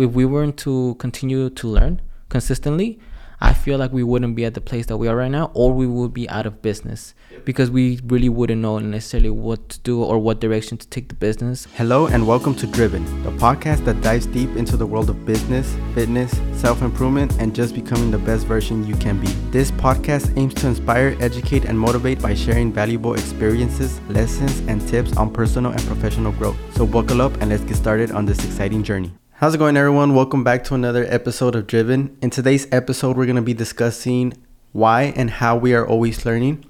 if we weren't to continue to learn consistently, I feel like we wouldn't be at the place that we are right now, or we would be out of business because we really wouldn't know necessarily what to do or what direction to take the business. Hello, and welcome to Driven, the podcast that dives deep into the world of business, fitness, self improvement, and just becoming the best version you can be. This podcast aims to inspire, educate, and motivate by sharing valuable experiences, lessons, and tips on personal and professional growth. So, buckle up and let's get started on this exciting journey. How's it going, everyone? Welcome back to another episode of Driven. In today's episode, we're going to be discussing why and how we are always learning.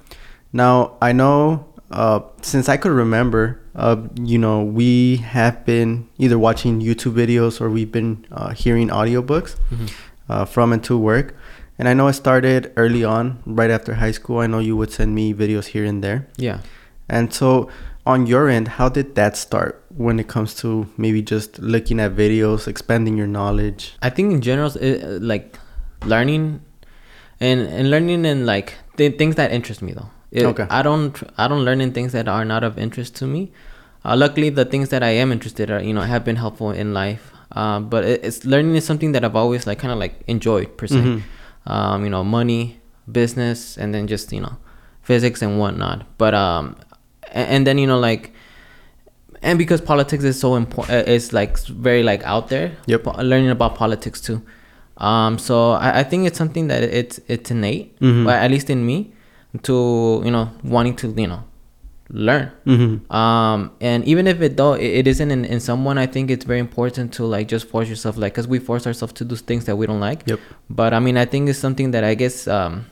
Now, I know uh, since I could remember, uh, you know, we have been either watching YouTube videos or we've been uh, hearing audiobooks mm-hmm. Uh, from and to work. And I know I started early on, right after high school. I know you would send me videos here and there. Yeah. And so, on your end, how did that start? when it comes to maybe just looking at videos, expanding your knowledge? I think in general, it, like learning and and learning in like th- things that interest me though. It, okay. I don't I don't learn in things that are not of interest to me. Uh, luckily, the things that I am interested are you know have been helpful in life. Uh, but it, it's learning is something that I've always like kind of like enjoyed per se. Mm-hmm. Um, you know, money, business, and then just you know, physics and whatnot. But um, and, and then you know like and because politics is so important, uh, it's like very like out there. Yep. Learning about politics too. Um, so I, I think it's something that it's it's innate, mm-hmm. at least in me, to you know wanting to you know learn. Mm-hmm. Um, and even if it though it isn't in, in someone, I think it's very important to like just force yourself like because we force ourselves to do things that we don't like. Yep. But I mean, I think it's something that I guess um,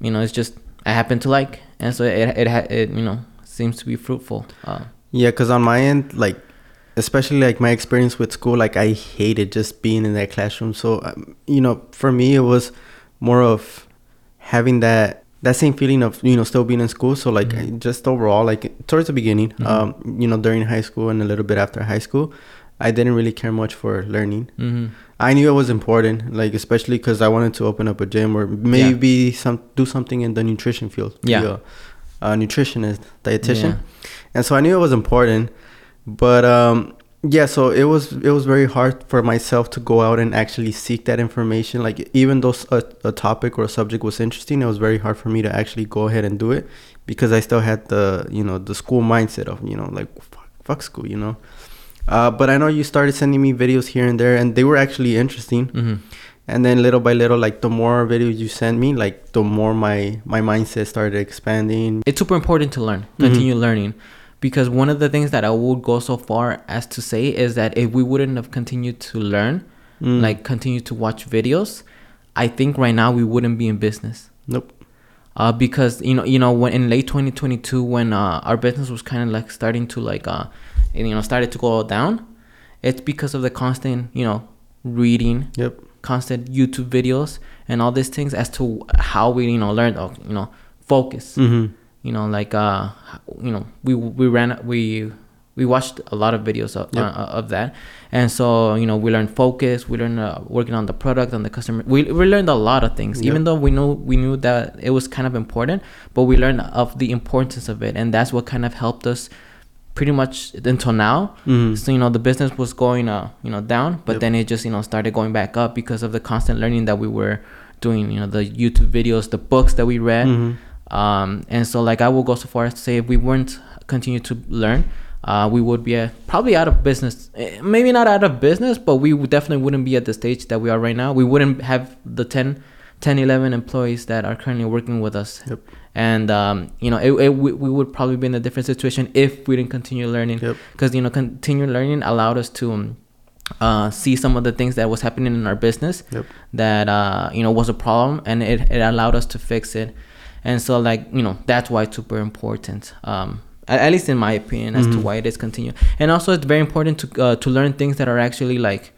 you know, it's just I happen to like, and so it it, it, it you know seems to be fruitful. Uh, yeah, because on my end, like, especially like my experience with school, like, I hated just being in that classroom. So, um, you know, for me, it was more of having that that same feeling of you know still being in school so like mm-hmm. just overall like towards the beginning mm-hmm. um you know during high school and a little bit after high school i didn't really care much for learning mm-hmm. i knew it was important like especially because i wanted to open up a gym or maybe yeah. some do something in the nutrition field yeah a, a nutritionist dietitian yeah and so I knew it was important, but um, yeah, so it was it was very hard for myself to go out and actually seek that information. Like even though a, a topic or a subject was interesting, it was very hard for me to actually go ahead and do it because I still had the you know the school mindset of you know like fuck, fuck school, you know. Uh, but I know you started sending me videos here and there, and they were actually interesting. Mm-hmm. And then little by little, like the more videos you send me, like the more my my mindset started expanding. It's super important to learn, continue mm-hmm. learning because one of the things that I would go so far as to say is that if we wouldn't have continued to learn, mm. like continue to watch videos, I think right now we wouldn't be in business. Nope. Uh, because you know, you know, when in late 2022, when uh, our business was kind of like starting to like, uh, you know, started to go down, it's because of the constant, you know, reading, yep, constant YouTube videos and all these things as to how we, you know, learn, you know, focus. Mm-hmm you know like uh you know we we ran we we watched a lot of videos of, yep. uh, of that and so you know we learned focus we learned uh, working on the product on the customer we, we learned a lot of things yep. even though we knew we knew that it was kind of important but we learned of the importance of it and that's what kind of helped us pretty much until now mm-hmm. so you know the business was going uh you know down but yep. then it just you know started going back up because of the constant learning that we were doing you know the youtube videos the books that we read mm-hmm um, and so like I will go so far as to say if we weren't continue to learn, uh, we would be uh, probably out of business. Eh, maybe not out of business, but we definitely wouldn't be at the stage that we are right now. We wouldn't have the 10, 10 11 employees that are currently working with us. Yep. And um, you know, it, it, we, we would probably be in a different situation if we didn't continue learning. Because yep. you know, continue learning allowed us to. Um, uh, see some of the things that was happening in our business yep. that uh, you know was a problem and it, it allowed us to fix it and so like you know that's why it's super important um at, at least in my opinion as mm-hmm. to why it is continue and also it's very important to uh, to learn things that are actually like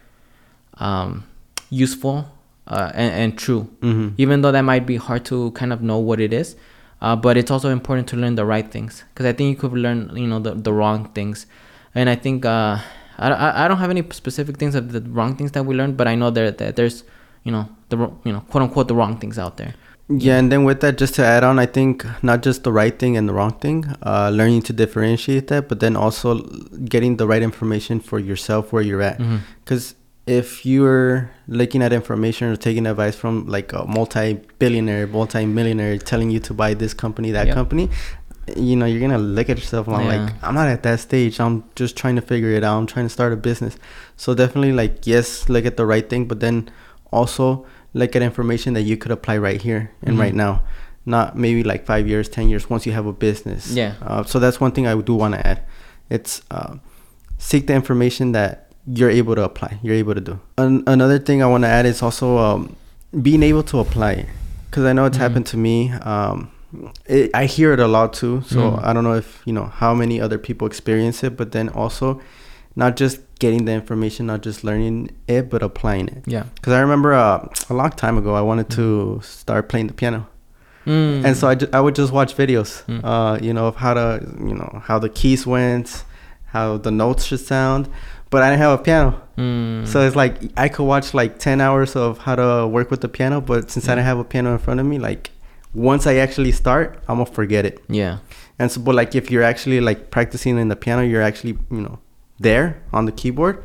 um useful uh, and, and true mm-hmm. even though that might be hard to kind of know what it is uh, but it's also important to learn the right things because i think you could learn you know the, the wrong things and i think uh, I, I don't have any specific things of the wrong things that we learned but i know there that there's you know the you know quote unquote the wrong things out there yeah, and then with that, just to add on, I think not just the right thing and the wrong thing, uh, learning to differentiate that, but then also getting the right information for yourself where you're at. Because mm-hmm. If you're looking at information or taking advice from like a multi-billionaire, multi-millionaire telling you to buy this company, that Yep. company, you know, you're gonna look at yourself and I'm Yeah. like, I'm not at that stage. I'm just trying to figure it out. I'm trying to start a business. So definitely, like, yes, look at the right thing, but then also look at information that you could apply right here and Mhm. right now. Not maybe like five years, ten years once you have a business. Yeah. Uh, so that's one thing I do want to add. It's uh, seek the information that you're able to apply. You're able to do. An- another thing I want to add is also um, being able to apply, because I know it's Mhm. happened to me. Um, it, I hear it a lot too. So Mhm. I don't know if you know how many other people experience it, but then also not just getting the information, not just learning it, but applying it. Yeah. Because I remember uh, a long time ago, I wanted to start playing the piano Mm. and so I, ju- I would just watch videos Mm. uh you know of how to you know how the keys went how the notes should sound but i didn't have a piano Mm. so it's like i could watch like 10 hours of how to work with the piano but since i Yeah. didn't have a piano in front of me like once i actually start i'm gonna forget it yeah. and so but like if you're actually like practicing in the piano you're actually you know there on the keyboard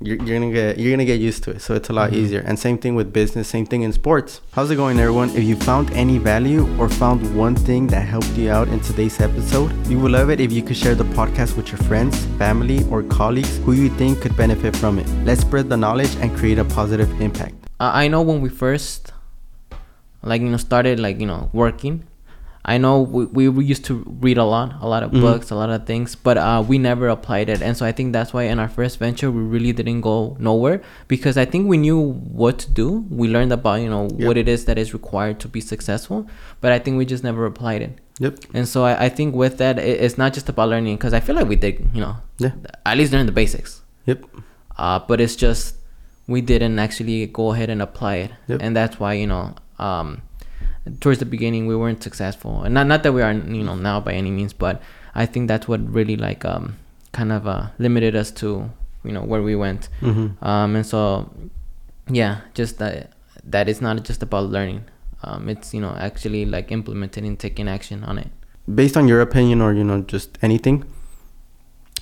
you're, you're gonna get you're gonna get used to it so it's a lot Mhm. easier and same thing with business same thing in sports how's it going everyone if you found any value or found one thing that helped you out in today's episode we would love it if you could share the podcast with your friends family or colleagues who you think could benefit from it let's spread the knowledge and create a positive impact I I know when we first, like you know, started like you know working. I know we, we used to read a lot, a lot of Mhm. books, a lot of things, but uh, we never applied it, and so I think that's why in our first venture we really didn't go nowhere because I think we knew what to do. We learned about you know Yep. what it is that is required to be successful, but I think we just never applied it. yep And so I, I think with that, it, it's not just about learning because I feel like we did, you know, yeah at least learn the basics yep uh, but it's just we didn't actually go ahead and apply it Yep. and that's why you know um, towards the beginning we weren't successful. And not, not that we are you know now by any means but i think that's what really like um, kind of uh, limited us to you know where we went. Mm-hmm. um, and so yeah just that that it's not just about learning. Um, it's you know actually like implementing and taking action on it. Based on your opinion or you know just anything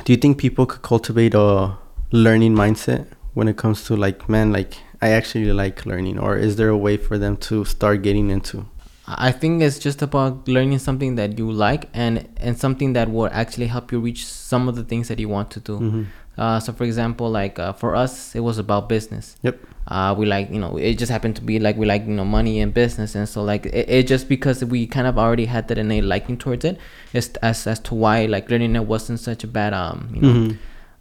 do you think people could cultivate a learning mindset when it comes to like man like i actually like learning or is there a way for them to start getting into I think it's just about learning something that you like and and something that will actually help you reach some of the things that you want to do. Mhm. Uh, so for example, like uh, for us, it was about business. yep Uh, we like you know it just happened to be like we like you know money and business, and so like it, it just because we kind of already had that innate liking towards it, is as as to why like learning it wasn't such a bad um you know Mhm.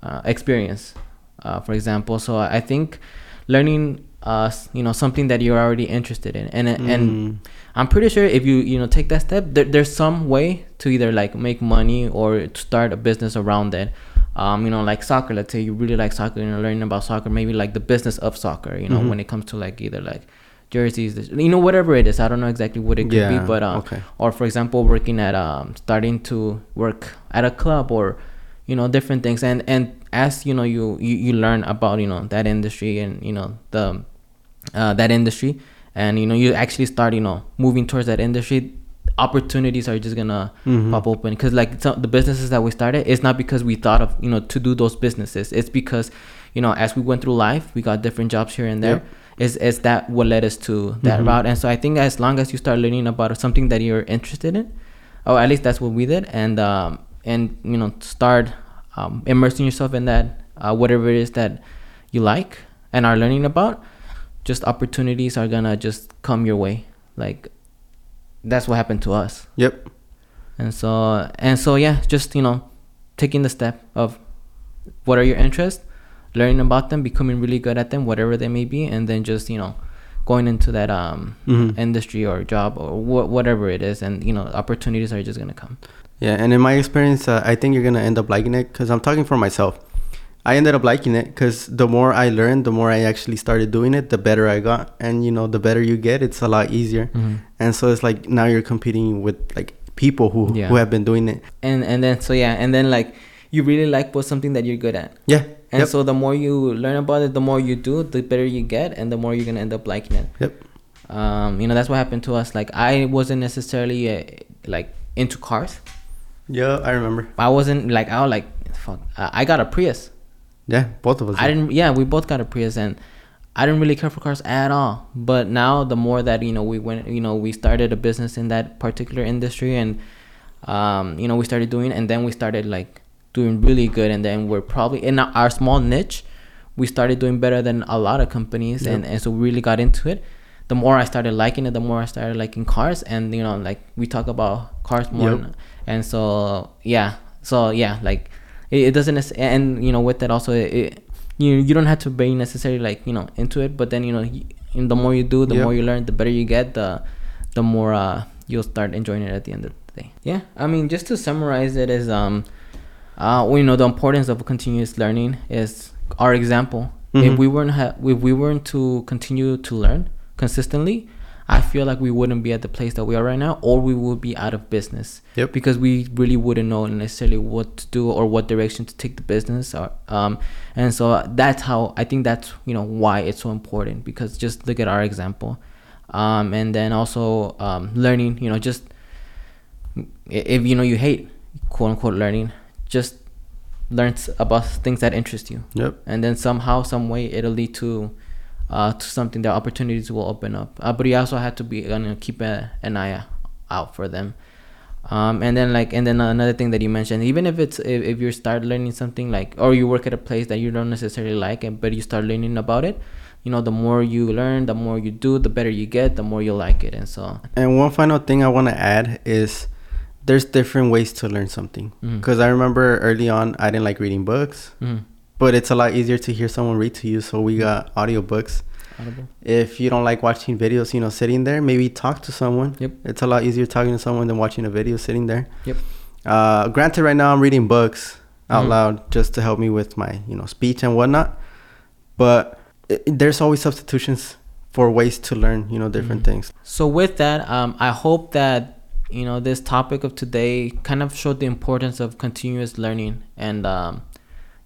uh, experience. Uh, for example, so I think learning uh you know something that you're already interested in, and and Mm. I'm pretty sure if you you know take that step, there, there's some way to either like make money or to start a business around it. Um, you know, like soccer. Let's say you really like soccer and you're learning about soccer, maybe like the business of soccer. You know, Mhm. when it comes to like either like jerseys, you know, whatever it is. I don't know exactly what it could Yeah, be, but um, okay. or for example, working at um, starting to work at a club or you know different things and and as you know you you, you learn about you know that industry and you know the uh, that industry and you know you actually start you know moving towards that industry opportunities are just gonna Mhm. pop open because like some, the businesses that we started it's not because we thought of you know to do those businesses it's because you know as we went through life we got different jobs here and there Yep. is is that what led us to that Mhm. route and so i think as long as you start learning about something that you're interested in or at least that's what we did and um and you know start um, immersing yourself in that uh, whatever it is that you like and are learning about just opportunities are gonna just come your way. Like that's what happened to us. Yep. And so and so yeah just you know taking the step of what are your interests learning about them becoming really good at them whatever they may be and then just you know going into that um Mhm. industry or job or wha- whatever it is and you know opportunities are just gonna come Yeah, and in my experience, uh, I think you're gonna end up liking it because I'm talking for myself. I ended up liking it because the more I learned, the more I actually started doing it, the better I got, and you know, the better you get, it's a lot easier. Mhm. And so it's like now you're competing with like people who Yeah. who have been doing it. and and then so yeah and then like you really like what's something that you're good at Yeah. and yep. so the more you learn about it the more you do the better you get and the more you're gonna end up liking it Yep. um you know that's what happened to us like i wasn't necessarily uh, like into cars Yeah, I remember. i wasn't like i was like fuck i got a prius Yeah, both of us. I didn't. Yeah, we both got a Prius, and I didn't really care for cars at all. But now, the more that you know, we went, you know, we started a business in that particular industry, and um, you know, we started doing, and then we started like doing really good, and then we're probably in our small niche. We started doing better than a lot of companies, Yep. and and so we really got into it. The more I started liking it, the more I started liking cars, and you know, like we talk about cars more, Yep. and- and so yeah, so yeah, like it, it doesn't, and you know, with that also, it, it you you don't have to be necessarily like you know into it, but then you know, y- and the more you do, the Yep. more you learn, the better you get, the the more uh, you'll start enjoying it at the end of the day. Yeah, I mean, just to summarize it is um, uh, well, you know, the importance of continuous learning is our example. Mhm. If we weren't ha- if we weren't to continue to learn consistently, I feel like we wouldn't be at the place that we are right now, or we would be out of business Yep. because we really wouldn't know necessarily what to do or what direction to take the business or um and so that's how i think that's you know why it's so important because just look at our example um and then also um learning you know just if you know you hate quote unquote learning just learn about things that interest you Yep. and then somehow some way it'll lead to uh to something that opportunities will open up. Uh, but you also have to be you know, keep a, an eye out for them. Um and then like and then another thing that you mentioned even if it's if, if you start learning something like or you work at a place that you don't necessarily like and but you start learning about it you know the more you learn the more you do the better you get the more you like it. And so And one final thing I want to add is there's different ways to learn something. Because I remember early on, I didn't like reading books, mhm. But it's a lot easier to hear someone read to you. So we got audiobooks. Audible. If you don't like watching videos, you know, sitting there, maybe talk to someone. Yep. It's a lot easier talking to someone than watching a video sitting there. Yep. Uh, granted, right now I'm reading books out Mhm. loud just to help me with my, you know, speech and whatnot. But i there's always substitutions for ways to learn, you know, different Mhm. things. So with that, um, I hope that you know this topic of today kind of showed the importance of continuous learning and um,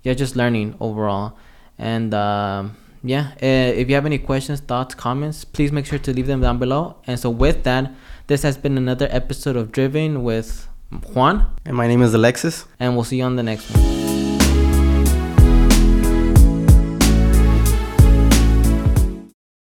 yeah, just learning overall. And um, yeah, uh, if you have any questions, thoughts, comments, please make sure to leave them down below. And so with that, this has been another episode of Driven with Juan, And my name is Alexis. and we'll see you on the next one.